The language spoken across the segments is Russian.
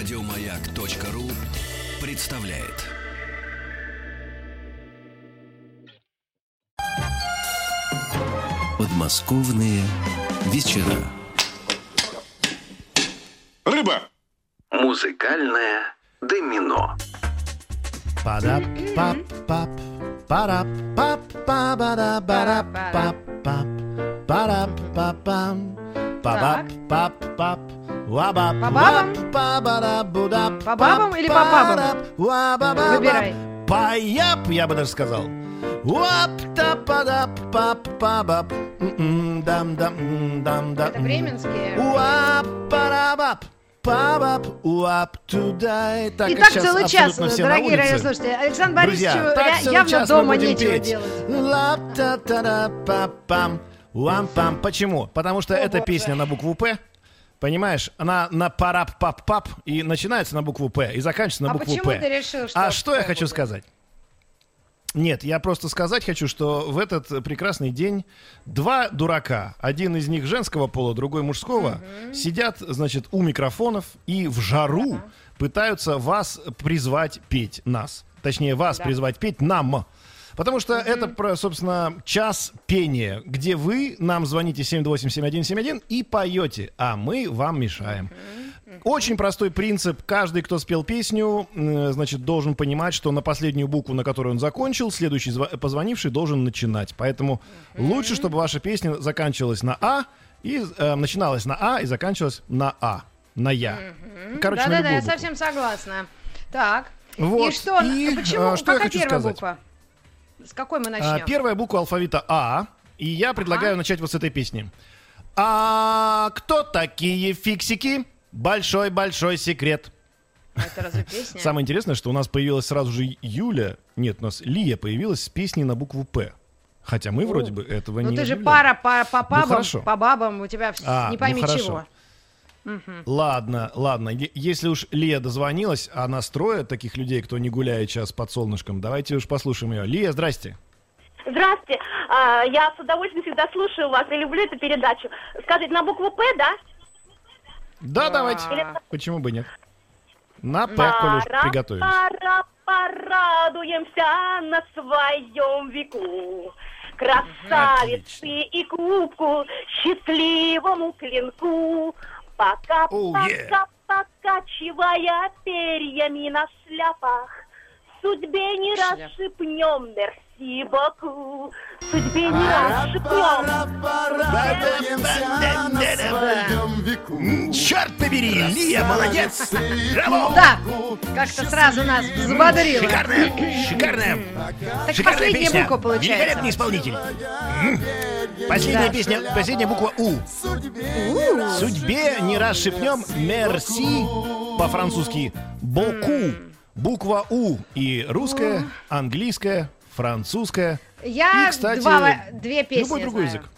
Радиомаяк.ру представляет. Подмосковные вечера. Рыба! Музыкальное домино. Падап, пап, пап, парап, пап, па, бада, барап, пап, пап, парап, пап, пап, пап, уабап, По бабам? По или по бабам? Выбирай. Паяп, я бы даже сказал. Уап, та, падап, пап, пабап, м-м, дам, дам, м, дам, дам. Это бременские. Уап, парабап, пабап, уап, туда. Так, Итак, сейчас целый час, дорогие радиослушатели. Александр так ля- целый явно дома нечего делать. Лап-та-та-да-па-пам. Уам-пам. Почему? Потому что эта песня на букву «П», понимаешь, она на парап-пап-пап и начинается на букву «П» и заканчивается на А букву почему «П». ты решил, что А что я хочу будет? сказать? Нет, я просто сказать хочу, что в этот прекрасный день два дурака, один из них женского пола, другой мужского, сидят, значит, у микрофонов и в жару пытаются вас призвать петь нас. Точнее, вас Да. призвать петь нам. Потому что это, про, собственно, час пения, где вы нам звоните 728-7171 и поете, а мы вам мешаем. Очень простой принцип. Каждый, кто спел песню, значит, должен понимать, что на последнюю букву, на которую он закончил, следующий позвонивший должен начинать. Поэтому лучше, чтобы ваша песня заканчивалась на А, и э, начиналась на А и заканчивалась на А, на Я. Короче, Да-да-да, я букву. совсем согласна. Так. Вот, И что? и, почему? а, что Какая первая сказать? буква? С какой мы А, начнем? Первая буква алфавита А, и я предлагаю начать вот с этой песни. А кто такие фиксики? Большой-большой секрет. Это разве песня? Самое интересное, что у нас появилась сразу же Юля, нет, у нас Лия появилась с песней на букву П. Хотя мы вроде бы этого Ну не ты же пара по, по бабам, хорошо. по бабам, у тебя А, не ну пойми хорошо. чего. Ладно, ладно. Если уж Лия дозвонилась, а настроит таких людей, кто не гуляет сейчас под солнышком, давайте уж послушаем ее. Лия, здрасте. Здравствуйте. А, Я с удовольствием всегда слушаю вас и люблю эту передачу. Скажите, на букву П, да? Да, давайте. Почему бы нет? На П, коли уж приготовились. пора, порадуемся на своем веку. Красавицы и кубку, счастливому клинку. Пока, Oh, пока, yeah. покачивая перьями на шляпах, Судьбе не Шляп. расшипнем, мерси боку. Судьбе не расшипнем. Черт побери, Лия, молодец! Браво! Да, как-то сразу нас взбодрило. Шикарная, шикарная, Так шикарная последняя песня. буква получается. Великолепный исполнитель. Последняя Да. песня, последняя буква У. Судьбе не расшипнем мерси по-французски боку. Буква У и русская, английская, французская. Я И, кстати, два, две песни любой другой знаю. язык.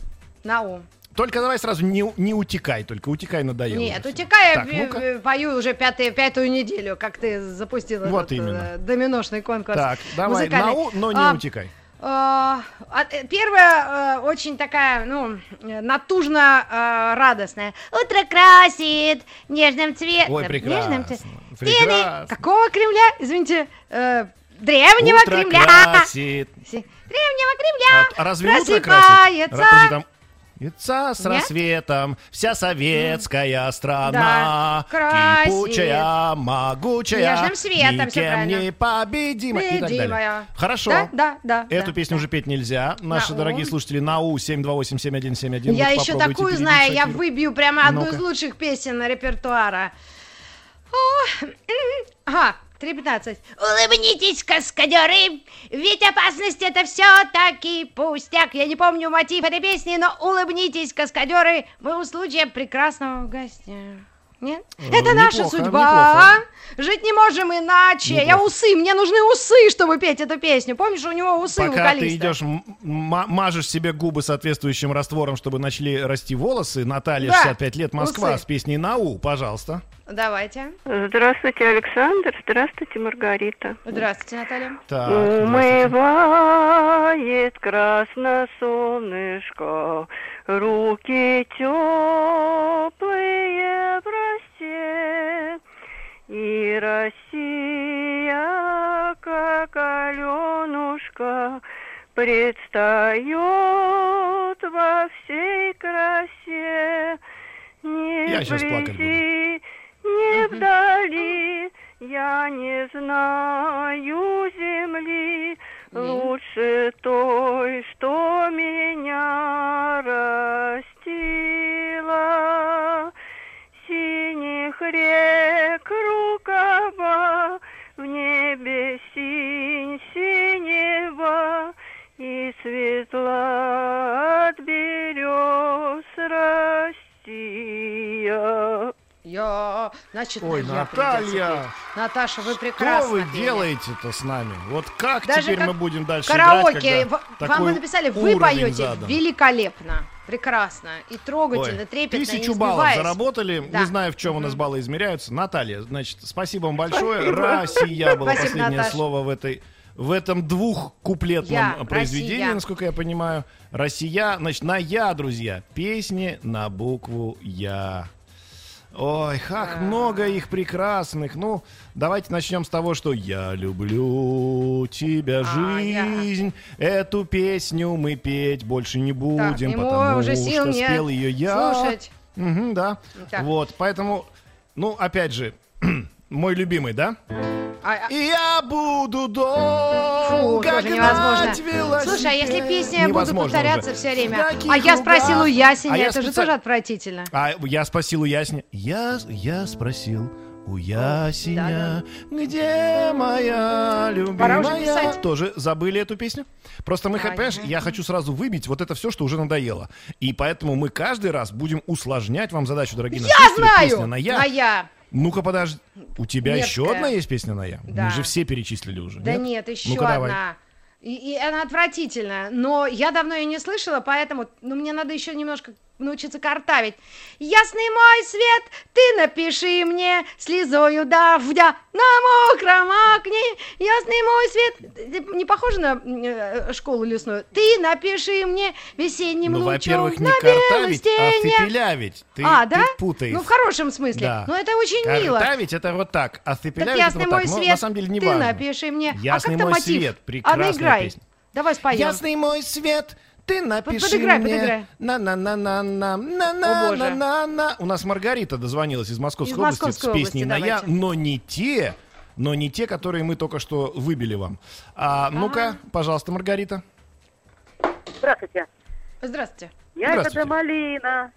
На ум. Только давай сразу не, не утекай, только утекай надоело. Нет, утекая, Так, ну-ка. э, пою уже пятую, пятую неделю, как ты запустила Вот этот, именно. э, доминошный конкурс. Так, давай, музыкальный. на У, но не А, утекай. А, а, э, Первая э, очень такая, ну, э, натужно э, радостная. Утро красит нежным цветом. Ой, прекрасно, Нежным цветом. Стены какого Кремля? Извините, э, древнего Утро Кремля. красит. Си- Древнего Кремля. А, а разве утро красит? просыпается. Ра- подожди, там Яйца с Нет? рассветом, вся советская страна, Да, кипучая, могучая, Нежным светом, никем правильно. непобедимая и так далее. Победимая. Хорошо. Да, да, да. Эту да, песню да. уже петь нельзя. Наши На дорогие У. слушатели на У 728-7171. Я еще такую знаю, я выбью прямо одну из лучших песен репертуара. Ага, 3.15. Улыбнитесь, каскадеры, ведь опасность это все-таки пустяк. Я не помню мотив этой песни, но улыбнитесь, каскадеры, мы услышим прекрасного гостя. Нет? Это наша неплохо, судьба. Жить не можем иначе. Я Неплохо. усы, мне нужны усы, чтобы петь эту песню. Помнишь, у него усы у Пока ты идешь, мажешь себе губы соответствующим раствором, чтобы начали расти волосы, Наталья, Да, 65 лет, Москва, усы. с песней на У, пожалуйста. Давайте. Здравствуйте, Александр. Здравствуйте, Маргарита. Здравствуйте, Наталья. Так, Умывает красно солнышко, руки теплые в росе, и Россия, как Аленушка, предстает во всей красе. Не Я сейчас плакать буду не вдали, я не знаю земли лучше той, что меня растила. Синих рек рукава, в небе синь синева, и светла от берез Россия. Я, значит, Ой, Наталья! Наташа, вы Что прекрасно вы пели. делаете-то с нами? Вот как Даже теперь как мы будем дальше Караоке. играть, когда Вам такой написали, вы поете задан? великолепно, прекрасно и трогательно, Ой, трепетно, тысячу баллов заработали. Да. Не знаю, в чем у нас баллы измеряются. Наталья, значит, спасибо вам большое. Россия было Спасибо, последнее Наташ. слово в этой в этом двухкуплетном Я, произведении, Россия. насколько я понимаю. Россия, значит, на Я, друзья. Песни на букву Я. Ой, как много их прекрасных. Ну, давайте начнем с того, что «Я люблю тебя, А, жизнь». Эту песню мы петь больше не будем, ему потому уже сил что нет спел ее я. слушать. Мгм, да. Так. Вот, поэтому, ну, опять же, мой любимый, да? А- а- И я буду долго Фу, тоже гнать велосипед. Слушай, а если песня будет Невозможно повторяться уже. все время? А я спросил у. Ясеня, А я это же специально- тоже отвратительно. А я спросил у Ясня. Я, я спросил у Ясеня, где моя Пора уже любимая? Тоже забыли эту песню? Просто мы, Ай, понимаешь, я хочу сразу выбить вот это все, что уже надоело. И поэтому мы каждый раз будем усложнять вам задачу, дорогие наши Я знаю! Песня на «я». На я. Ну-ка, подожди. У тебя еще Мерзкая. одна есть песня на «я»? Да. Мы же все перечислили уже. Да нет, еще Ну-ка, давай. одна. И, и она отвратительная. Но я давно ее не слышала, поэтому ну, мне надо еще немножко научиться картавить. Ясный мой свет, ты напиши мне слезою давдя на мокром окне. Ясный мой свет. Ты Не похоже на э, школу лесную? Ты напиши мне весенним Ну, лучом во-первых, не на белой картавить, а стене. цепелявить. Ты, а, ты да? путаешь. Ну, в хорошем смысле. Да. Ну, это очень мило. Картавить это вот так, а Так цепелявить это вот так. Но свет, на самом деле не ты важно. напиши мне. Ясный а как-то мой мотив? свет, А ну прекрасная играй. песня. Давай споем. Ясный мой свет, ты напиши подыграй, мне. подыграй. на на на на на на на на на на У нас Маргарита дозвонилась из Московской Из области Московской с песней области, на я, но не те, но не те, которые мы только что выбили вам. А, ну-ка, пожалуйста, Маргарита. Здравствуйте. Здравствуйте. Здравствуйте. малина.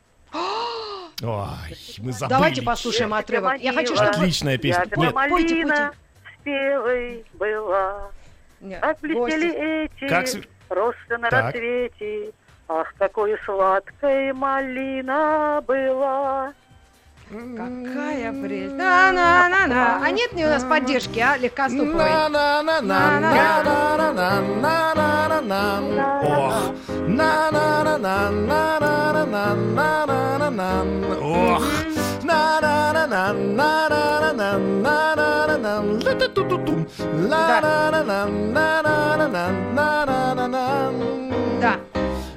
Ой, мы забыли. Давайте послушаем отрывок. Я хочу, чтобы... Отличная песня. Я Нет, Пойте, малина спелой была. Нет, гости. эти Как росты на Так. рассвете. Ах, какой сладкой малина была. Какая прелесть. На-на-на-на. А нет ли у нас поддержки, а, легкоступовой? На-на-на-на-на-на-на-на-на-на. Ох. На-на-на-на-на-на-на-на-на-на. Ох. На-на-на-на-на-на-на-на-на-на. Ла-та-ту-ту-тум. Ла-на-на-на-на-на-на-на-на-на. Да.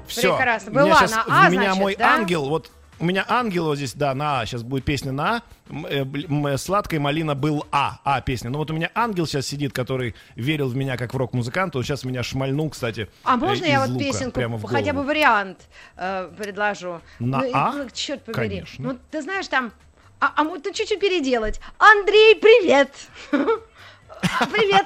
Все. Прекрасно. Была на А, У меня значит, мой да? ангел, вот у меня ангел вот здесь, да, на А. Сейчас будет песня на А. Э, м, Сладкая малина был А. А песня. Ну вот у меня ангел сейчас сидит, который верил в меня как в рок-музыканта. Он сейчас меня шмальнул, кстати. А э, можно из я вот песенку, прямо в хотя бы вариант э, предложу? На ну, А? черт побери. Конечно. Ну, ты знаешь, там... А, а можно чуть-чуть переделать. Андрей, привет! Привет,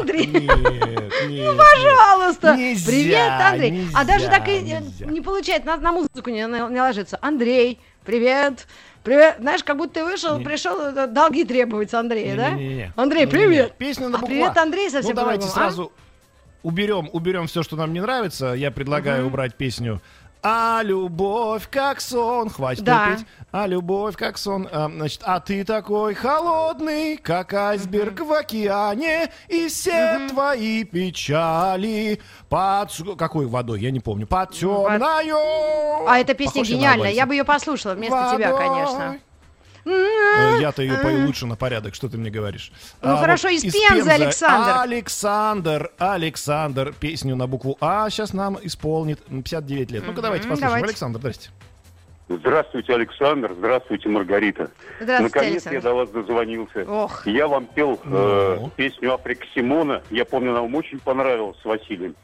Андрей. Нет, нет, Пожалуйста. Нельзя, Привет, Андрей. а даже нельзя, так и нельзя. не получается, на, на музыку не, не ложится. Андрей, привет. Привет. Знаешь, как будто ты вышел, пришел э, долги требовать с Андрея, да? Не-не-не. Андрей, Не-не-не. привет. Песня на А букву привет, А. Андрей, совсем Ну давайте а? сразу уберем, уберем все, что нам не нравится. Я предлагаю убрать песню а любовь как сон, хватит Да. петь. А любовь как сон, А, значит, а ты такой холодный, как айсберг в океане, и все твои печали под какой водой, я не помню, под темною. А эта песня Похож гениальная. Я бы ее послушала вместо тебя, Водой. конечно. Я-то ее пою лучше на порядок, что ты мне говоришь? Ну, хорошо, из Пензы Александр. Александр, Александр, песню на букву А сейчас нам исполнит м, 59 лет. Ну-ка давайте послушаем. давайте. Александр, здрасте. Здравствуйте, Александр. Здравствуйте, Маргарита. Здравствуйте, Наконец я Александр. до вас дозвонился. Ох. Я вам пел э, Ну? песню Африка Симона. Я помню, она вам очень понравилась с Василием.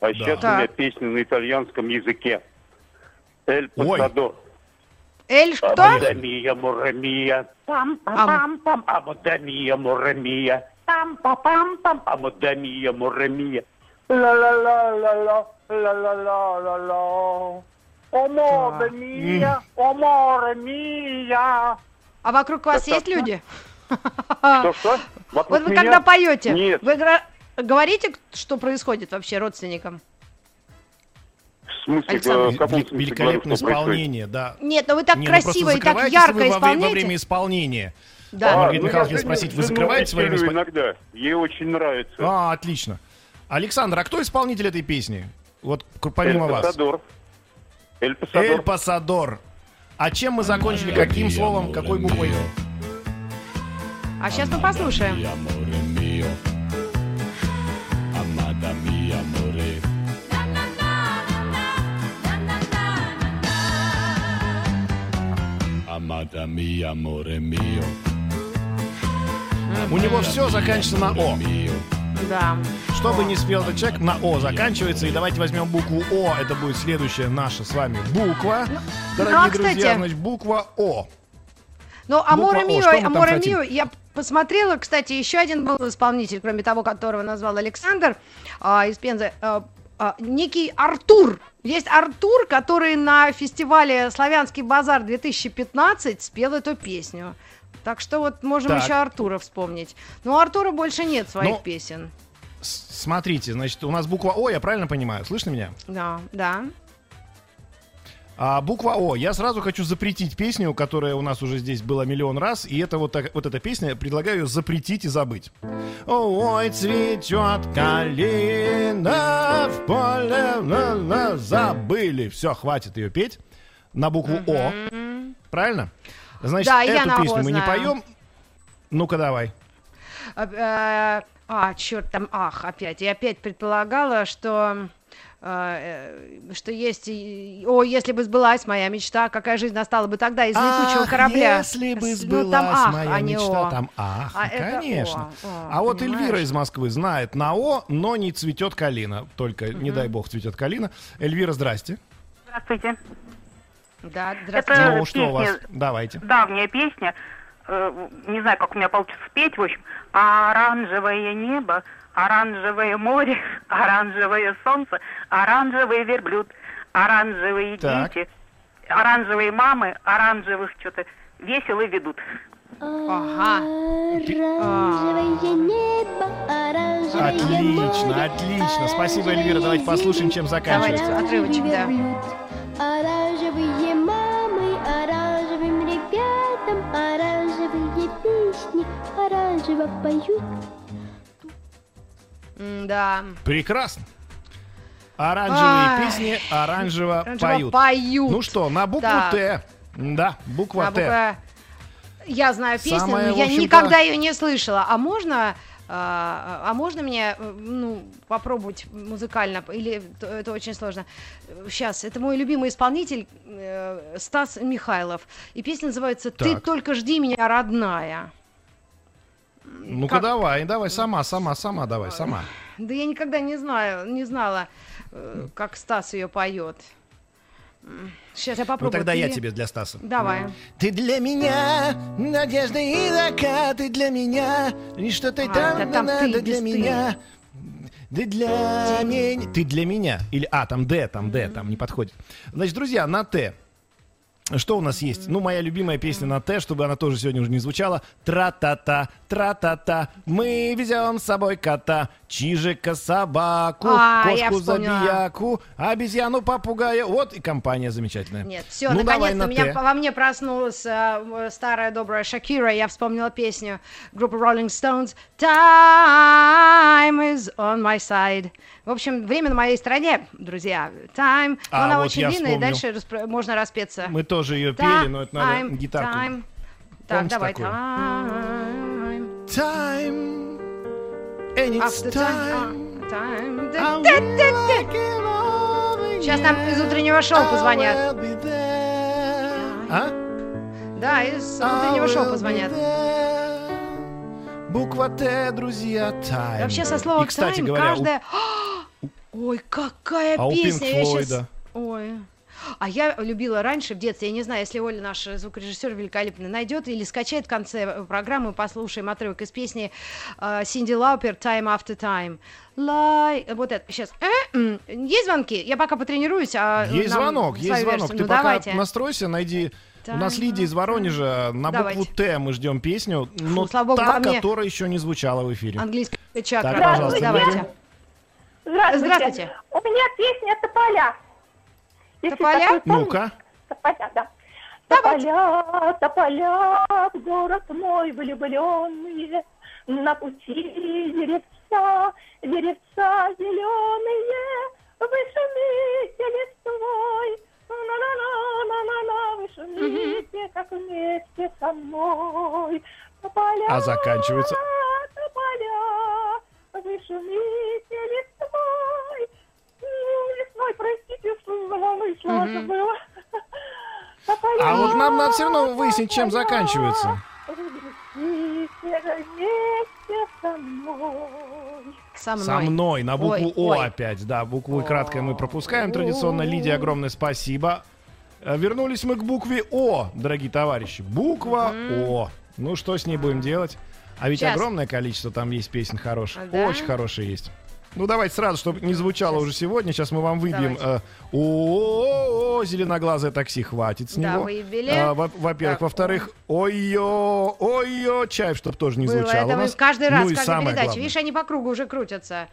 А сейчас у Так. меня песня на итальянском языке. Эль Ой. Пасадор. Эль что? Амада мия, мора мия. Пам, пам, пам, пам. Амада мия, мора мия. Пам, пам, пам, пам. Амада мия, мора мия. Ла-ла-ла-ла-ла, ла-ла-ла-ла-ла. Мия, амора мия. А вокруг вас есть люди? Что-что? Вот вы когда поете, вы говорите, что происходит вообще родственникам? Смысле, Александр. в каком смысле Великолепное говорю, что происходит? исполнение, да. Нет, ну вы так Не, ну красиво и так ярко вы во, во исполняете. время исполнения. Да. А, Маргарита ну, Михайловна, спросить, вы закрываете во время веселю испо- иногда. Ей очень нравится. А, отлично. Александр, а кто исполнитель этой песни? Вот помимо Эль вас. Пасадор. Эль Эль Пасадор. Пасадор. А чем мы закончили? Каким словом? Какой буквой? А сейчас мы послушаем. Amata mia, amore mio. У него все заканчивается на О. Да. Что бы ни спел этот человек, на О заканчивается. И давайте возьмем букву О. Это будет следующая наша с вами буква. Дорогие а, друзья, кстати- значит, буква О. Ну, Амора Мио, Амора? Мио, я посмотрела, кстати, еще один был исполнитель, кроме того, которого назвал Александр а, из Пензы, а, некий Артур. Есть Артур, который на фестивале «Славянский базар 2015» спел эту песню. Так что вот можем Так. еще Артура вспомнить. Но у Артура больше нет своих Ну, песен. Смотрите, значит, у нас буква О, я правильно понимаю? Слышно меня? Да, да. А, буква О. Я сразу хочу запретить песню, которая у нас уже здесь была миллион раз. И это вот, так- вот эта песня, предлагаю ее запретить и забыть. Ой, цветет калина в поле, на- на- забыли. Все, хватит ее петь на букву О. Правильно? Значит, Да, эту песню мы не знаю. поем. Ну-ка, давай. А, э, А, черт, там ах, опять. Я опять предполагала, что что есть... и- О, если бы сбылась моя мечта, какая жизнь настала бы тогда из летучего Ах, корабля. если бы сбылась ну, там ах, моя а мечта, О. там ах, А конечно. О, О, а вот понимаешь? Эльвира из Москвы знает на О, но не цветет калина. Только, не дай бог, цветет калина. Эльвира, здрасте. Здравствуйте. Да, здравствуйте. Это ну, что у вас? песня- Давайте. Давняя песня. Э, Не знаю, как у меня получится спеть, в общем. Оранжевое небо, оранжевое море, оранжевое солнце, оранжевый верблюд, оранжевые Так. дети, оранжевые мамы, оранжевых что-то весело ведут. Ага. Оранжевое небо, оранжевое море, Отлично, отлично. Спасибо, Эльвира. Давайте послушаем, чем заканчивается. Давайте. Отрывочек, да. Оранжевые мамы, оранжевым ребятам, оранжевые песни, оранжево поют. Да. Прекрасно. Оранжевые Ай. песни оранжево, Оранжево поют. поют. Ну что, на букву Так. Т. Да, буква А, Т. буква- Я знаю песню, Самая, но я никогда ее не слышала. А можно, а, а можно мне, ну, попробовать музыкально? Или это очень сложно? Сейчас, это мой любимый исполнитель э, Стас Михайлов. И песня называется «Ты Так. только жди меня, родная». Ну-ка как- давай, давай, сама, сама, сама, давай, сама. Да я никогда не знаю, не знала, э, как Стас ее поет. Сейчас я Ну попробую. тогда я Ты- тебе для Стаса. Давай. Ты для меня надежда и закат, ты для меня и что ты А, там, да там ты, надо без для ты. меня. Ты для меня. Ты для меня. Или А, там Д, там Д, там не подходит. Значит, друзья, на Т. Что у нас есть? Ну, моя любимая песня на Т, чтобы она тоже сегодня уже не звучала. Тра-та-та, тра-та-та. Мы везем с собой кота, чижика, собаку, А, кошку, забияку, обезьяну, попугая. Вот и компания замечательная. Нет, все, ну, наконец-то на меня, во мне проснулась э, старая добрая Шакира. Я вспомнила песню группы Rolling Stones Time is on my side. В общем, время на моей стороне, друзья. Time. Но А, она вот очень длинная, и дальше распро- можно распеться. Мы тоже ее пели, но это надо Time, гитарку. time. Так, давай. такую? Time. Time, and it's After time. time. а, time. Over Сейчас нам из утреннего шоу позвонят. А? Да, из утреннего шоу позвонят. Буква Т, друзья, тайм. Вообще со словом И, кстати «time» говоря, у- каждая... Ой, какая А у песня! я щас- Флойда? Ой. А я любила раньше в детстве, я не знаю, если Оля, наш звукорежиссер великолепный, найдет или скачает в конце э, программы, послушаем отрывок из песни э, Синди Лаупер «Time After Time». Лай... Вот это, сейчас. Есть звонки? Я пока потренируюсь, а Есть нам звонок, есть свою звонок. версию. Ты Ну, пока давайте. настройся, найди. У нас Time Лидия из Воронежа на Давайте. букву Т мы ждем песню, но слава богу, та, во мне- которая еще не звучала в эфире. Английская чакра. Так, пожалуйста, Давайте. Здравствуйте. Здравствуйте. У меня песня «Тополя». Если Тополя? Ну-ка. Тополя, да. Тополя, тополя, в город мой влюбленные, на пути деревца, деревца зеленые, вы шумите листвой, на-на-на-на-на-на, вы шумите, как вместе со мной. Тополя, А заканчивается? А вот нам надо все равно выяснить, чем заканчивается. Со мной. Со мной. Со мной, на букву Ой, О ой. опять. Да, букву и краткое мы пропускаем. Традиционно, Лидия, огромное спасибо. Э, Вернулись мы к букве О, дорогие товарищи. Буква О. Ну, что с ней будем делать? А ведь Сейчас. огромное количество там есть песен хороших. А, да? Очень хорошие есть. Ну, давайте сразу, чтобы не звучало уже сегодня. Сейчас мы вам выбьем Давайте. э, о зеленоглазое такси, хватит с Да, него. выбили. А, во- Во-первых. Во-вторых, ой-ё, ой-ё, чаев, чтобы тоже не Было звучало это у нас. каждый раз, ну, каждой передаче. Видишь, они по кругу уже крутятся.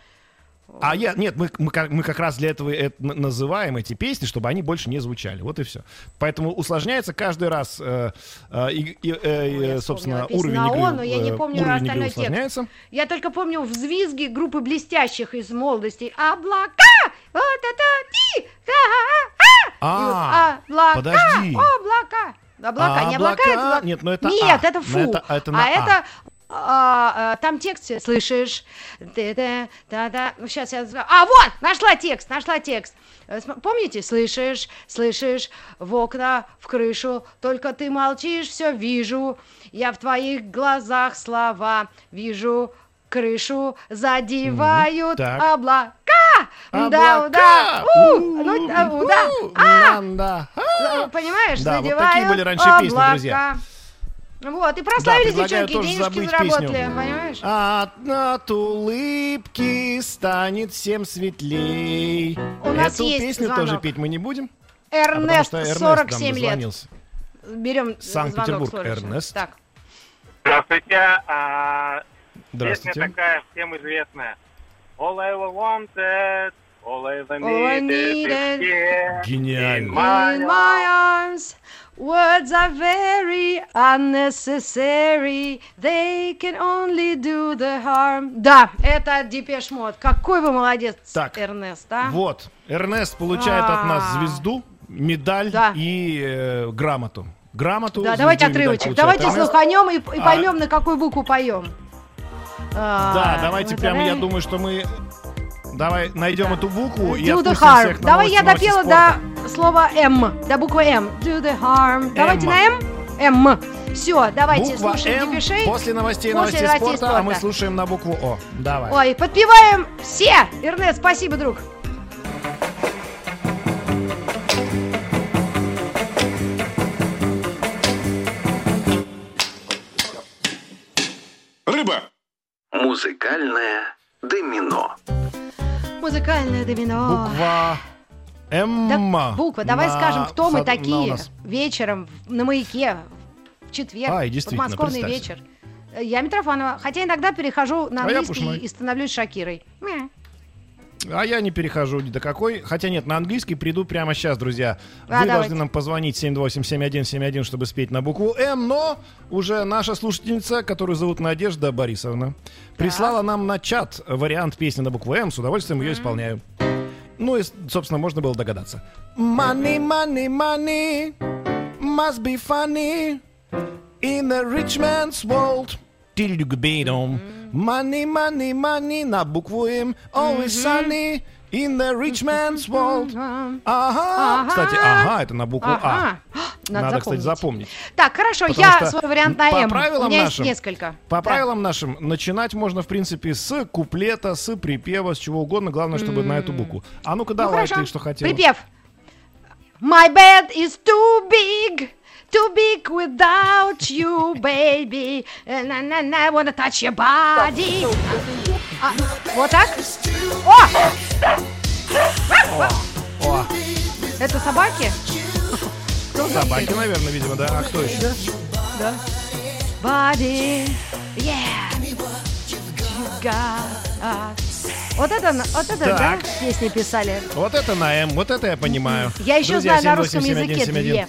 А я, нет, мы, мы, как, мы как раз для этого это называем эти песни, чтобы они больше не звучали. Вот и все. Поэтому усложняется каждый раз, э, э, э, э, собственно, уровень игры, «О», но я не э, помню остальной текст. Я только помню взвизги группы блестящих из молодости. Облака! Вот это ти! А, облака! подожди. Облака! Облака, А, не облака, это облака? облак- Нет, ну это Нет, А. это Ну фу. это- это на а А. это а, а, там текст, слышишь? Та-та. Ну, сейчас я... А, вот, нашла текст, нашла текст. Э, Помните? Слышишь, слышишь, в окна, в крышу, только ты молчишь, все вижу. Я в твоих глазах слова вижу, крышу задевают так. облака. Да, Облака! да, у, ну, да, У, да, а, нам, да. Понимаешь, Да, вот задевают такие были раньше песни, друзья. Вот, и прославились предлагаю девчонки, денежки заработали, песню. понимаешь? От, от улыбки станет всем светлей. У нас Эту есть песню звонок. тоже петь мы не будем. а потому Эрнест, что Эрнест 47 нам лет. Берем Санкт-Петербург. Эрнест. Так, Здравствуйте. А, Здравствуйте. Песня такая всем известная. All I ever wanted, all I ever All I needed, needed. my in my arms, words are very unnecessary. They can only do the harm. Да, это Depeche Mode. Какой вы молодец, Так, Эрнест, а? Вот, Эрнест получает от нас А. звезду, медаль Да. и э, грамоту. Грамоту. Да, давайте отрывочек. Давайте Эрнест. слуханем и, и А. поймем, на какую букву поем. А, Да, давайте вот прямо, я думаю, что мы... Давай найдем эту букву и Do the harm. всех на Давай я допела спорта. до слова М, до буквы М. Do the harm. Давайте на М. М. Все, давайте Буква слушаем М депешей. после новостей После новостей новостей спорта, а мы спорта. слушаем на букву О. Давай. Ой, подпеваем все. Эрнест, спасибо, друг. Рыба. Музыкальное домино. Музыкальное домино. Буква М. Да, буква. Давай на скажем, кто мы такие вечером на маяке в четверг. Действительно, подмосковный вечер. Э, Я Митрофанова. Хотя иногда перехожу на А английский и становлюсь Шакирой. Мя. А я не перехожу ни до какой. Хотя нет, на английский приду прямо сейчас, друзья. А, Вы давайте. должны нам позвонить 728-7171, чтобы спеть на букву М, но уже наша слушательница, которую зовут Надежда Борисовна, прислала нам на чат вариант песни на букву М. С удовольствием ее исполняю. Ну и, собственно, можно было догадаться. Money, money, money must be funny in the rich man's world. Тильдюгбейдом. Money, money, money на букву М. Always sunny in the rich man's world. Ага. Ага. Кстати, ага, это на букву А. Ага. Надо, Надо, кстати, запомнить. Так, хорошо, Потому я свой вариант на по М. У правилам меня нашим- есть несколько. По Да. правилам нашим, начинать можно, в принципе, с куплета, с припева, с чего угодно. Главное, чтобы на эту букву. А ну-ка Ну, давай, хорошо. ты что хотела. Припев. My bed is too big, too big without you, baby. На на на, wanna touch your body. А, вот так? О! О, Это собаки? собаки, наверное, видимо, да. А кто еще? Body, yeah. You got us. Вот это, вот это, да, Так. песни писали. Вот это на М, вот это я понимаю. Я еще Друзья, знаю на русском 787-7171. языке две.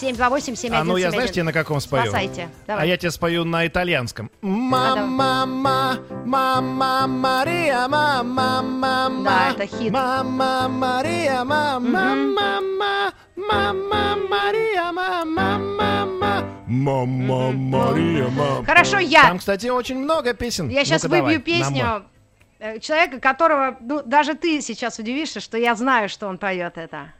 728 71 А ну я знаешь, тебе на каком спою? Спасайте. А Давай. я тебе спою на итальянском. Мама, мама, Мария, мама, мама. Да, это хит. Мама, Мария, мама, мама, мама, Мария, мама, мама. Мама, Мария, мама. Хорошо, я. Там, кстати, очень много песен. Я сейчас выбью песню э, человека, которого, ну, даже ты сейчас удивишься, что я знаю, что он поет это.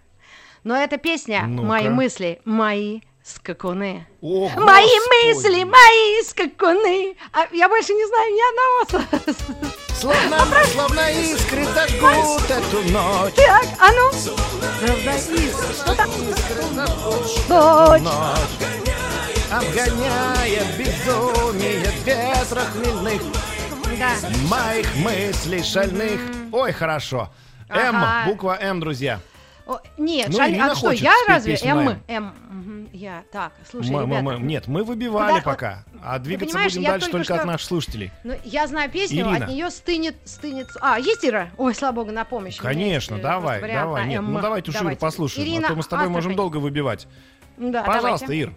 Но эта песня Ну-ка. «Мои мысли, мои скакуны». О, Мои Господи. мысли, мои скакуны. А я больше не знаю ни одного. Словно, словно искры зажгут эту ночь. Так, а ну. Словно искры. Что там? Ночь. Ночь, обгоняя безумие ветра хмельных Да. моих мыслей шальных. Ой, хорошо. М, буква М, друзья. О, нет, Ну, Ирина а что, я разве? М, «М». Я. Так, слушай, Мы- мы- ребята. мы- нет, мы выбивали Куда- пока, а двигаться будем дальше только только от наших слушателей. Ну, я знаю песню, Ирина. от нее стынет, стынет. А, есть Ира? Ой, слава богу, на помощь. Конечно, есть, э, давай, давай. Нет, М. ну давайте уж Иру послушаем, Ирина а то мы с тобой можем Астрахань. долго выбивать. Да, Пожалуйста, давайте. Ир.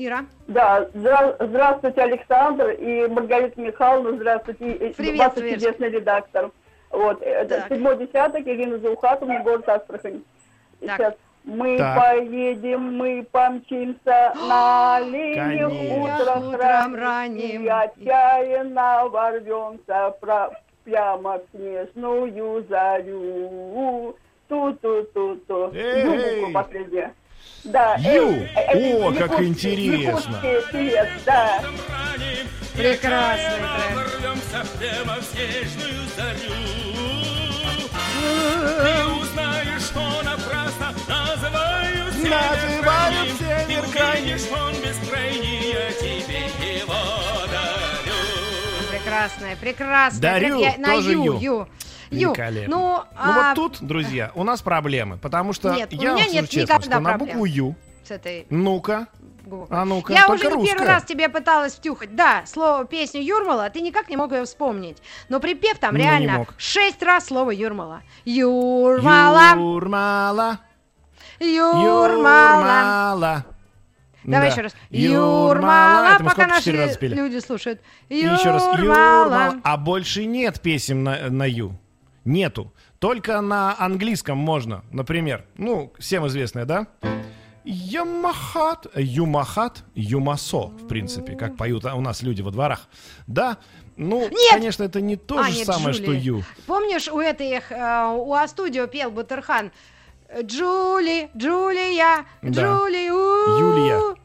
Ира. Да, здра- здравствуйте, Александр и Маргарита Михайловна, здравствуйте, Привет, ваш Верочка. чудесный редактор. Вот, это Так. седьмой десяток, Ирина Заухатовна, город Астрахань. Так. Сейчас мы Так. поедем, мы помчимся на оленях Конечно. утром, Утром ранним, и отчаянно ворвемся про- прямо в снежную зарю. Ту-ту-ту-ту. Эй! Ю буква последняя. Да, Ю. эй, э, э, О, как якутский- интересно. якутский певец, да. Прекрасный трек. Называют север крайний. Прекрасная, прекрасная. Дарю. Я- на тоже Ю, Ю. Ю. Ю. Великолепно. Ну, Ну а, вот тут, друзья, у нас проблемы, потому что Нет, у я меня вам скажу нет честно, никогда что на проблем. букву Ю, с этой ну-ка, буквой. а ну-ка, Я уже не первый русская. раз тебе пыталась втюхать. Да, слово песню Юрмала, а ты никак не мог ее вспомнить. Но припев там Ну, реально шесть раз слово Юрмала. Юрмала, Юрмала, Юрмала. Юрмала. Давай Да. еще раз. Юрмала. Юрмала, Это пока наши люди слушают. И еще раз Юрмала. Юрмала. А больше нет песен на, на Ю. Нету. Только на английском можно, например. Ну, всем известная, да? Ямахат, Юмахат, Юмасо, в принципе, как поют у нас люди во дворах. Да, ну, Нет! конечно, это не то А, же нет, самое, что Джули. Ю. Помнишь, у этой, э, у Астудио пел Батырхан Джули, Джулия, Да. Джули, у Юлия.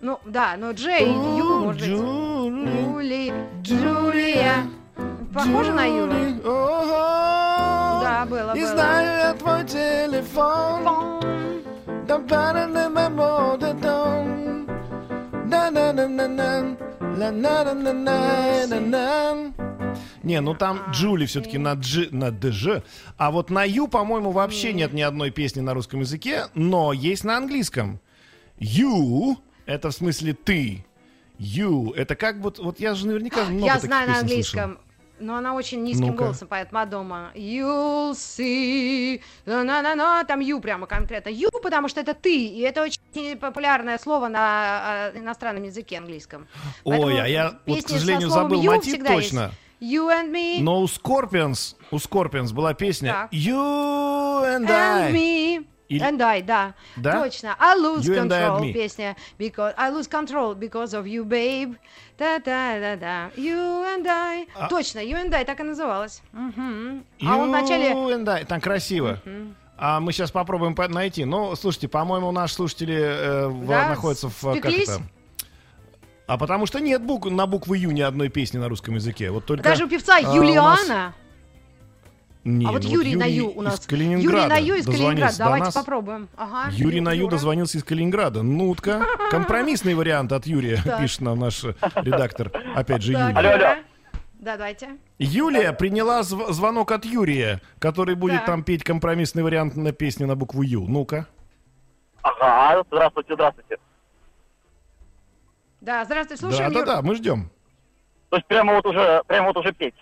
Ну, да, но Джей, Ю, может быть. Джули, Джули, Джулия. Похоже на Юлю? Да, Да, было, И было. знаю твой телефон. На на на на на на на на на Не, ну там Джули все-таки на Дж, на ДЖ. А вот на Ю, по-моему, вообще нет ни одной песни на русском языке, но есть на английском. You — это в смысле ты. You — это как вот, вот я же наверняка много Я таких знаю на песен слышал. Но она очень низким Ну-ка. голосом поет Мадома. You'll see. На-на-на, там ю прямо конкретно. Ю, потому что это ты. И это очень популярное слово на э, иностранном языке английском. Ой, а я вот, к сожалению, забыл «you» мотив всегда есть. точно. You and me. Но у Scorpions, у Scorpions была песня Так. You and, and I. me. Или- And I, да. Да? Точно. I lose You I control, me. песня. Because I lose control because of you, babe. Да-да-да-да. You and I. Точно, You and I так и называлась. Мгм. А он вначале... You and I. Там красиво. А мы сейчас попробуем по- найти. Ну, слушайте, по-моему, наши слушатели э, в- Да, находятся в... Как спеклись? это? А потому что нет бук- на букву Ю ни одной песни на русском языке. Вот только... Даже у певца а, у нас- Юлиана. Не, а вот ну Юрий на Ю у из нас. Калининграда Юрий на Ю из Калининграда. до Давайте нас. попробуем. Ага. Юрий на Ю Юра. дозвонился из Калининграда. Ну-ка, компромиссный вариант от Юрия, пишет нам наш редактор. Опять же, Так, Юлия. Алло, алло. Да, давайте. Юлия приняла зв- звонок от Юрия, который будет Так. там петь компромиссный вариант на песне на букву Ю. Ну-ка. Ага, здравствуйте, здравствуйте. Да, здравствуй, слушаем, Юр. Да-да-да, мы ждем. То есть прямо вот уже, прямо вот уже петь.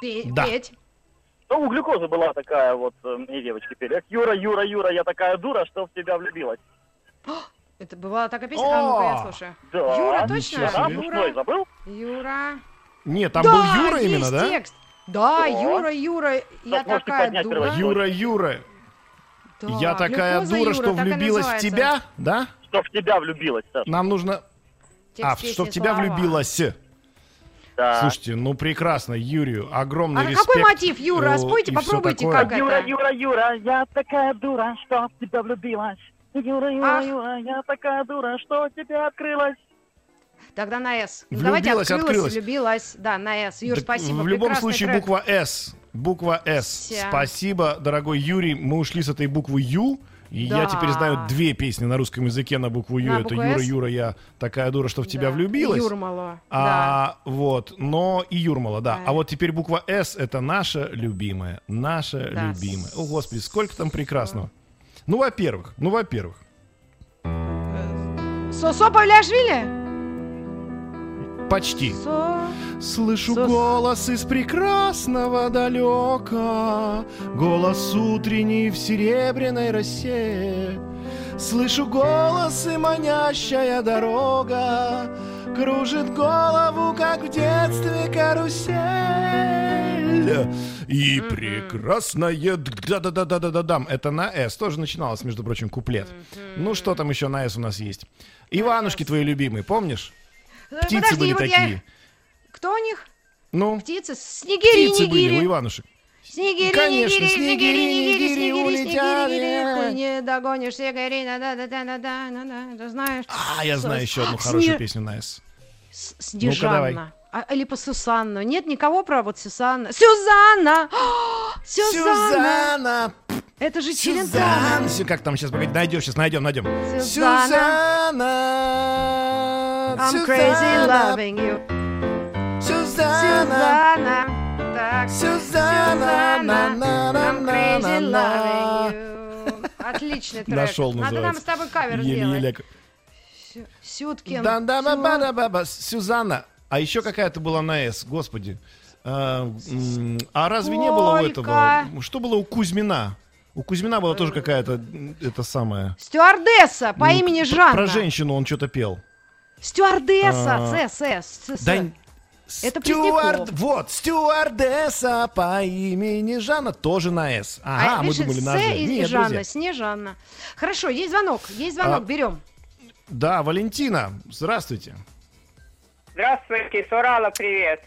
Пе- Да. Петь. Ну, у глюкозы была такая вот, э, мне девочки пели. Эх, Юра, Юра, Юра, я такая дура, что в тебя влюбилась. Это бывала такая песня? А ну-ка, я слушаю. Да. Юра, точно? Да, Юра. забыл? Юра. Нет, там да, был Юра есть именно, да? текст. Да, О. Юра, Юра, я можете такая дура. Юра, Юра, Да, я такая глюкоза дура, Юра, что так влюбилась в тебя, да? Что в тебя влюбилась, Саш. Нам нужно... Текст А, что в тебя слова. влюбилась. Да. Слушайте, ну прекрасно, Юрию огромный А респект. какой мотив, Юра? э, Спойте, попробуйте, как Юра, это. Юра, Юра, я такая дура, что в тебя влюбилась. Юра, Юра, Ах. Юра, я такая дура, что тебе открылась. Тогда на «С». Ну, Влюбилась, Давайте открылась, открылась. влюбилась. Да, на «С». Юр, Так спасибо. В любом прекрасный случае трек. буква С. Буква С. Спасибо, дорогой Юрий. Мы ушли с этой буквы Ю. И я Да. теперь знаю две песни на русском языке на букву Ю. На Это букву Юра, «С»? Юра, я такая дура, что в тебя Да. влюбилась. Юрмала. Да. А, вот, но и Юрмала, да. Да. А вот теперь буква С это наша любимая, наша Да. любимая. О, господи, сколько там прекрасного. Ну, во-первых, ну, во-первых, Сосо Павлиашвили? Почти. Слышу голос из прекрасного далека, Голос утренний в серебряной росе. Слышу голос и манящая дорога Кружит голову, как в детстве карусель. И прекрасная... Да-да-да-да-да-дам. Это на «С». Тоже начиналось, между прочим, куплет. Ну, что там еще на «С» у нас есть? Иванушки твои любимые, помнишь? Э, Птицы Подожди, были вот я- такие. Кто у них? Ну, Птицы? Снегири, птицы были у нигири. Иванушек. Снегири, Конечно, нигири, снегири, снегири, нигири, снегири, улетят. снегири, не догонишь, снегири, да да да да да да да знаешь. А, я знаю еще одну хорошую песню на «С». С- Ну-ка, давай. Снежанна. А, или по Сусанну. Нет никого про вот Сюзанна. Сюзанна! Сюзанна! Сюзанна! Это же! Челентано. Как там сейчас, погоди, найдем, сейчас найдем, найдем. Сюзанна. Сюзанна! I'm crazy loving you. Сюзанна! Сюзанна. Так. Сюзанна! на, на, на, I'm crazy loving you. Отличный трек. Нашел, Надо нам называется. с тобой кавер сделать. Еле-еле. Сю- Сюткин. да да ба ба да ба ба Сюзанна. А еще какая-то была на «С», господи. А, м, а разве не было у этого? Что было у Кузьмина? У Кузьмина была тоже какая-то, м, это самое... Стюардесса по ну, имени Жанна. Про женщину он что-то пел. Стюардесса. А, С, С, С, С. Да, Это стюард, Пресняков. вот, стюардесса по имени Жанна, тоже на «С». Ага, а мы думали С на и Нет, Жанна. Снежанна. Хорошо, есть звонок, есть звонок, А, берем. Да, Валентина, здравствуйте. Здравствуйте, с Урала привет.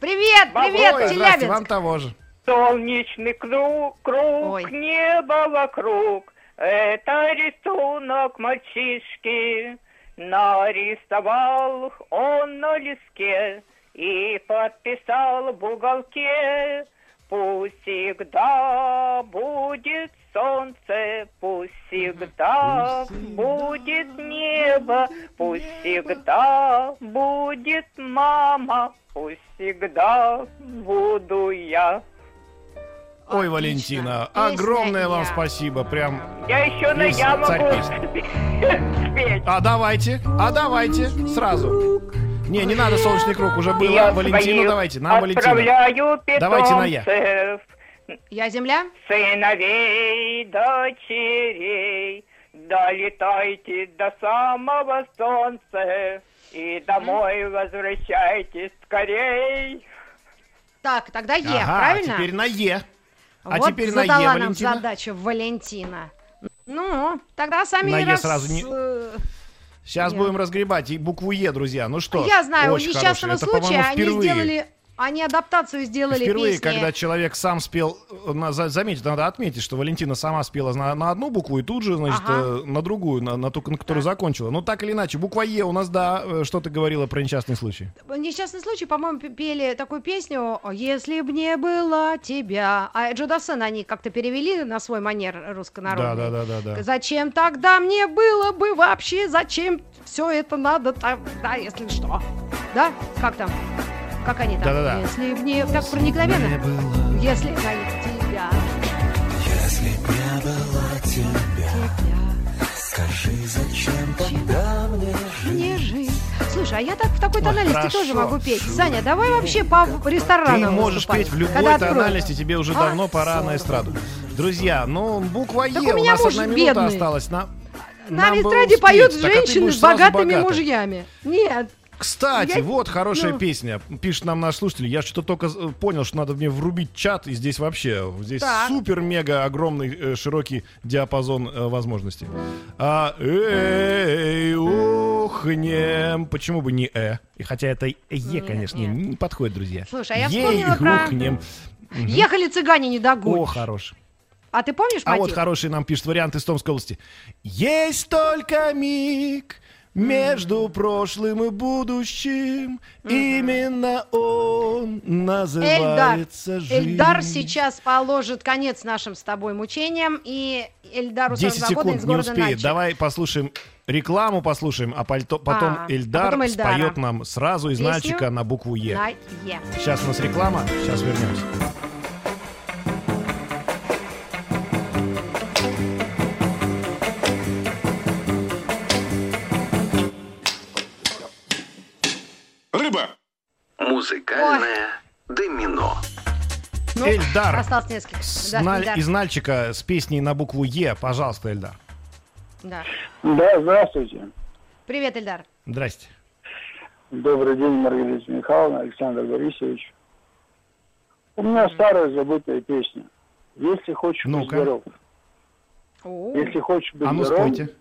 Привет, привет, Ой, Челябинск. вам того же. Солнечный круг, круг, Ой. небо вокруг. Это рисунок мальчишки. Нарисовал он на лиске и подписал в уголке. Пусть всегда будет солнце, пусть всегда будет небо, пусть всегда будет мама, пусть всегда буду я. Ой, Отлично. Валентина, Песня огромное вам «Я». спасибо, прям... Я еще на я могу спеть. А давайте, а давайте, сразу. Не, не надо солнечный круг, уже было. Я Валентину давайте, нам питомцев, Давайте на «я». Я земля? сыновей, дочерей. Долетайте до самого солнца и домой возвращайтесь скорей. Так, тогда Е, Ага, правильно? а теперь на Е. А вот теперь на задала Е, нам Валентина. задачу Валентина. Ну, тогда сами На «Е» раз- сразу не- э, Сейчас Я. будем разгребать и букву Е, друзья. Ну что Я знаю, у несчастного хороший. Это, случая по-моему, они сделали... Они адаптацию сделали Впервые, песни. когда человек сам спел, э, на- за- заметьте, надо отметить, что Валентина сама спела на, на одну букву и тут же, значит, Ага. э, на другую, на, на ту, на которую закончила. Но так или иначе, буква Е у нас, да, э, что ты говорила про несчастный случай. Несчастный случай, по-моему, пели такую песню «Если б не было тебя». А Джо Дассен они как-то перевели на свой манер руссконародный. Да, да, да, да, да. Зачем тогда мне было бы вообще, зачем все это надо тогда, если что? Да? Как там? Как они там? Да-да-да. Если б не... Так проникновенно? Если б не тебя. Если б не было тебя, скажи, зачем тогда мне жить? Не жить. Слушай, а я так в такой Ой, тональности хорошо. тоже могу петь. Саня, давай вообще по ресторанам Ты можешь выступать, петь в любой когда тональности, тебе уже А? давно пора на эстраду. Друзья, ну, буква Так Е, у у меня нас муж одна минута бедный. осталась. На, На бы эстраде поют Так, а женщины с богатыми богата. мужьями. Нет. Кстати, Я- вот хорошая ну. песня. Пишет нам наш слушатель. Я что-то только э, понял, что надо мне врубить чат. И здесь вообще, здесь Так. супер-мега огромный э, широкий диапазон э, возможностей. А, эй, ухнем. Почему бы не э? И хотя это Е, конечно, не подходит, друзья. Слушай, а я вспомнила про- ухнем. Ехали цыгане не О, догонишь. хорош. А ты помнишь А вот хороший нам пишет вариант из Томской области. Есть только миг между прошлым и будущим. Именно он Эльдар, называется жизнь. Эльдар сейчас положит конец нашим с тобой мучениям, и Эльдару 10 42 года секунд, не успеет. Нальчик. Давай послушаем рекламу, послушаем, а пальто- потом А, а Эльдар потом Эльдара. споет нам сразу из Песню Нальчика на букву Е. На Е. Сейчас у нас реклама, сейчас вернемся. Музыкальное домино. Ну, Эльдар. Осталось несколько. С Да, Эльдар. Из Нальчика с песней на букву Е. Пожалуйста, Эльдар. Да. Да, здравствуйте. Привет, Эльдар. Здрасте. Добрый день, Маргарита Михайловна, Александр Борисович. У меня старая забытая песня. Если хочешь быть Ну-ка. здоров. Если хочешь быть А ну здоров. спойте.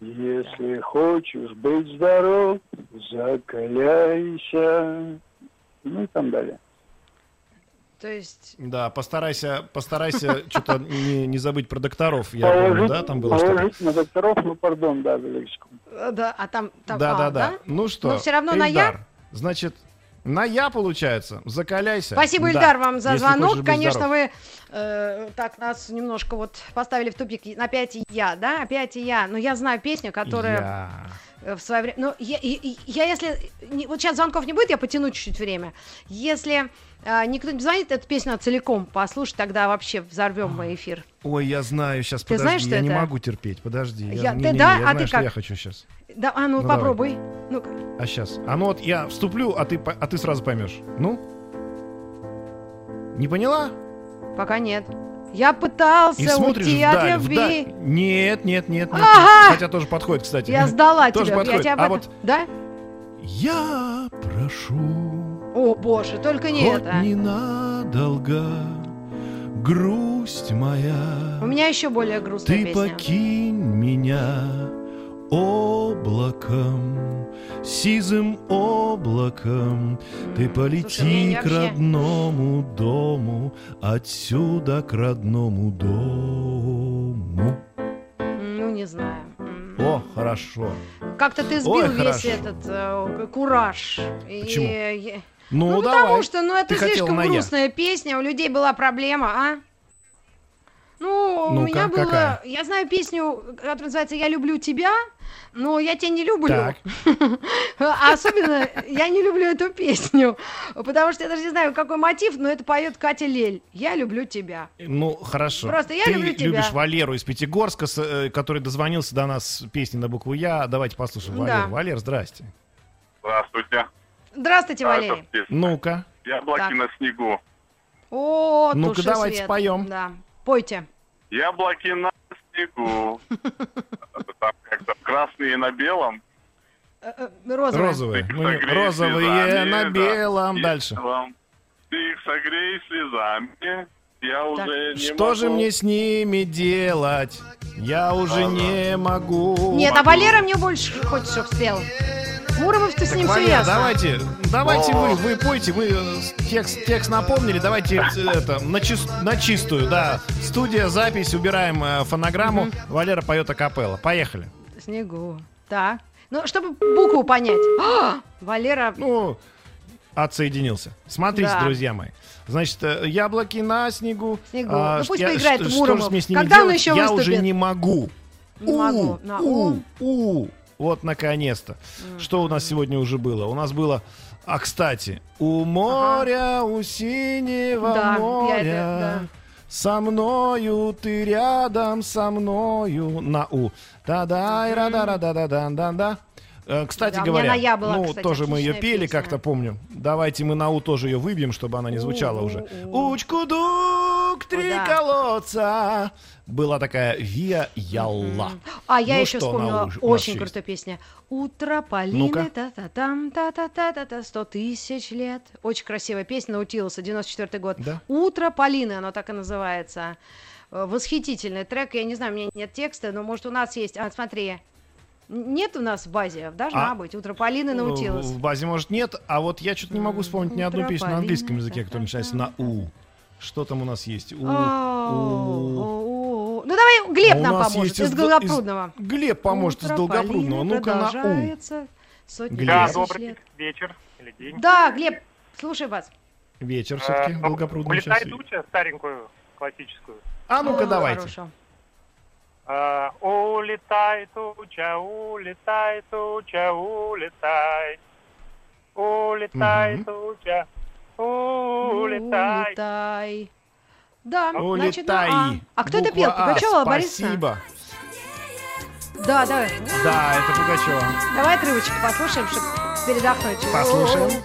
Если хочешь быть здоров, закаляйся. Ну и там далее. То есть... Да, постарайся, постарайся что-то не, не забыть про докторов. Я помню, да, там было что-то. на докторов, ну пардон, да, э, Да, а там... там Да, а, да, да. Ну что, Но все равно на «я». Значит, на я получается. Закаляйся. Спасибо, Да. Ильдар, вам за Если звонок. Конечно, здоров. вы э, так нас немножко вот поставили в тупик. Опять я, да? Опять я. Но я знаю песню, которая Я. э, в свое время... Ну, я, и- я если... не- вот сейчас звонков не будет, я потяну чуть-чуть время. Если э, никто не звонит, эту песню надо целиком послушать, тогда вообще взорвем мой эфир. Ой, я знаю, сейчас, Ты подожди, знаешь, я не это? могу терпеть, подожди. Я- не, ты не, не, да? я А знаю, ты как? я хочу сейчас. Да, а ну, Ну, давай. Ну А сейчас. А ну вот я вступлю, а ты, а ты сразу поймешь. Ну? Не поняла? пока нет. Я пытался И смотришь уйти вдаль, от любви. вдаль. Нет, нет, нет, нет. Ага! Хотя тоже подходит, кстати. Я сдала Тоже тебя. Я подходит. тебя об А вот Да? я прошу, О, боже, только не хоть это. ненадолго, грусть моя. У меня еще более грустная Ты песня. покинь меня облаком, сизым облаком. Ты полети слушай, мне к вообще- родному дому, отсюда к родному дому. Ну, не знаю. О, хорошо. Как-то ты сбил Ой, весь хорошо. этот э, кураж. И Почему? я- Ну, Ну, давай. потому что, ну, это Ты слишком грустная песня, у людей была проблема, а? Ну, у Ну-ка, меня было... какая? Я знаю песню, которая называется «Я люблю тебя», но я тебя не люблю. Так. А особенно я не люблю эту песню, потому что я даже не знаю, какой мотив, но это поет Катя Лель. «Я люблю тебя». Ну, хорошо. Просто я Ты люблю тебя. любишь Валеру из Пятигорска, э, который дозвонился до нас с песней на букву Я. Давайте послушаем Да. Валеру. Валер, здрасте. Здравствуйте. Здравствуйте, А, Валерий. песня Ну-ка. Яблоки Так. на снегу. О, Ну-ка, давайте свет. споем. Да, пойте. Яблоки на снегу. Там как-то красные на белом. Э, э. Розовые. Не- Согрей розовые слезами, на да. белом. И Дальше. вам. Ты их согрей слезами. Я уже не Что же могу. мне с ними делать? Я уже не могу. Нет, а Валера мне больше хочет, чтобы спел. Муромов-то с ним все ясно. давайте, давайте О. вы, вы пойте, мы э, текст, текст напомнили, давайте э, это, на, чис- на чистую, да. Студия, запись, убираем э, фонограмму, Валера поет акапелла. Поехали. Снегу. Так. Ну, чтобы букву понять. А, Валера, Ну, отсоединился. Смотрите, Да. друзья мои. Значит, э, яблоки на снегу. Снегу. А, Ну, пусть я- поиграет что, Муромов. Что ними Когда он делать? еще Я выступит? уже не могу. Не могу. На у, у. Вот, наконец-то. Что у нас сегодня уже было? У нас было... А, кстати, у моря, у синего Да, я моря, это- да. со мною ты рядом со мною на у. да да ра да да да да да да да Кстати Да, говоря, была, ну кстати, тоже мы ее пели, песня. как-то помню. Давайте мы на у тоже ее выбьем, чтобы она не звучала уже. Учку-дук, три да. колодца. Была такая Виа Ялла. А я Ну еще что, вспомнила уж- очень крутая песня. Утро Полины, та-та-там, та-та-та-та-та, сто тысяч лет. Очень красивая песня, Наутилуса, 94 год. Да? Утро Полины, оно так и называется. Э, Восхитительный трек, я не знаю, у меня нет текста, но может у нас есть. А, смотри. Нет у нас в базе, должна А? быть. Утро Полины, Наутилус. В базе, может, нет, а вот я что-то не могу вспомнить ни одну песню на английском языке, которая начинается на У. Что там у нас есть? У. У. Ну давай Глеб А нам нас поможет есть из из- Долгопрудного. Глеб поможет из Утро Долгопрудного. Полины Ну-ка на У. Глеб. Да, добрый лет. вечер или день. Да, Глеб, слушай вас. Вечер все-таки Э, Долгопрудный Улетай сейчас. туча, старенькую, классическую. А ну-ка О, давайте. хорошо. Э, Улетай, туча, улетай, туча, улетай. Улетай, Мгм. туча, улетай. Улетай. Да, значит, ну, Улетай. а. А кто это Буква пел? А. Пугачева, Борисовна? Спасибо. Да, давай. Да, это Пугачева. Давай отрывочек послушаем, чтобы передохнуть. Послушаем.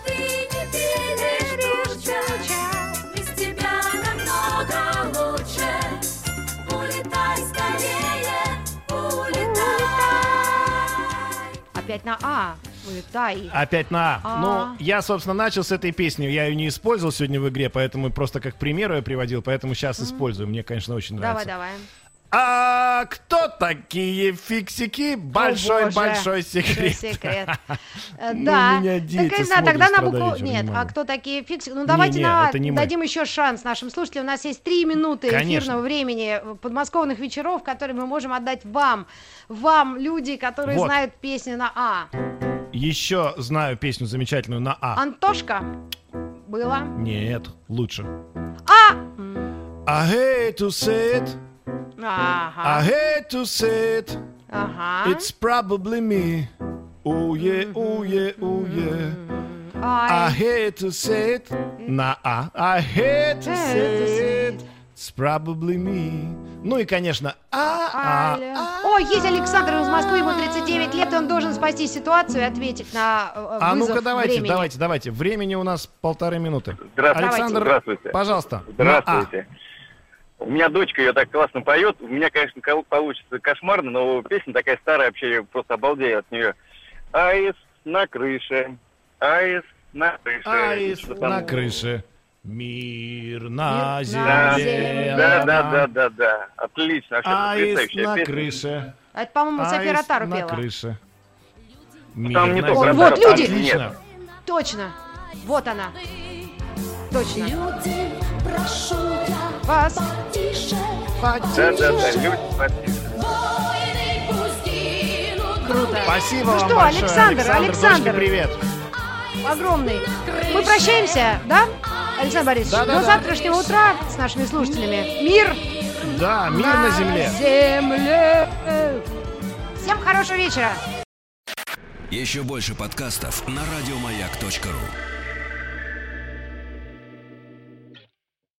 Без тебя намного лучше. Улетай скорее, улетай. Опять на А. Улетай. Опять на А. А. Ну, я, собственно, начал с этой песни. Я ее не использовал сегодня в игре, поэтому просто как пример ее приводил, поэтому сейчас использую. Мне, конечно, очень Давай, нравится. давай. А кто такие фиксики? Большой, боже. большой секрет. секрет. Э, Ну, Да. меня дети Так, э, тогда на букву... Нет, а кто такие фиксики? Ну, давайте на... дадим еще шанс нашим слушателям. У нас есть три минуты эфирного времени э, подмосковных вечеров, которые мы можем отдать вам. Вам, люди, которые знают песни на А. Еще знаю песню замечательную на А. Антошка. Было. Нет, лучше. А. I hate to say it, I Ага. hate to say it, Ага. it's probably me. Oh yeah, oh yeah, oh yeah. I Ай. hate to say it, на А. I hate to say it, it's probably me. Ну и, конечно, а, а, Аля. О, есть Александр из Москвы, ему 39 лет, и он должен спасти ситуацию и ответить на э, А вызов ну-ка давайте, времени. давайте, давайте. Времени у нас полторы минуты. Здравствуйте. Александр, Здравствуйте. пожалуйста. на Здравствуйте. У меня дочка ее так классно поет. У меня, конечно, получится кошмарно, но песня такая старая, вообще я просто обалдею от нее. Аис на крыше, аис на крыше. А. Аис Что там? на крыше. Мир на на земле. Да, да, да, да, да. Отлично. Вообще Аис потрясающая на песня. крыше. А Это, по-моему, София Аист Ротару на пела. крыше. Там не на то, земле. Вот, люди. Отлично. Точно. Вот она. Точно. Люди, прошу я, Вас. потише, Да, да, да, люди, гинут. Круто. Спасибо Ну вам что, большое, Александр, Александр. Александр. привет. Огромный. Мы прощаемся, да, Александр Борисович? Да-да-да. До завтрашнего утра с нашими слушателями. Мир Да, мир на земле. земле. Всем хорошего вечера. Еще больше подкастов на радиомаяк.ру.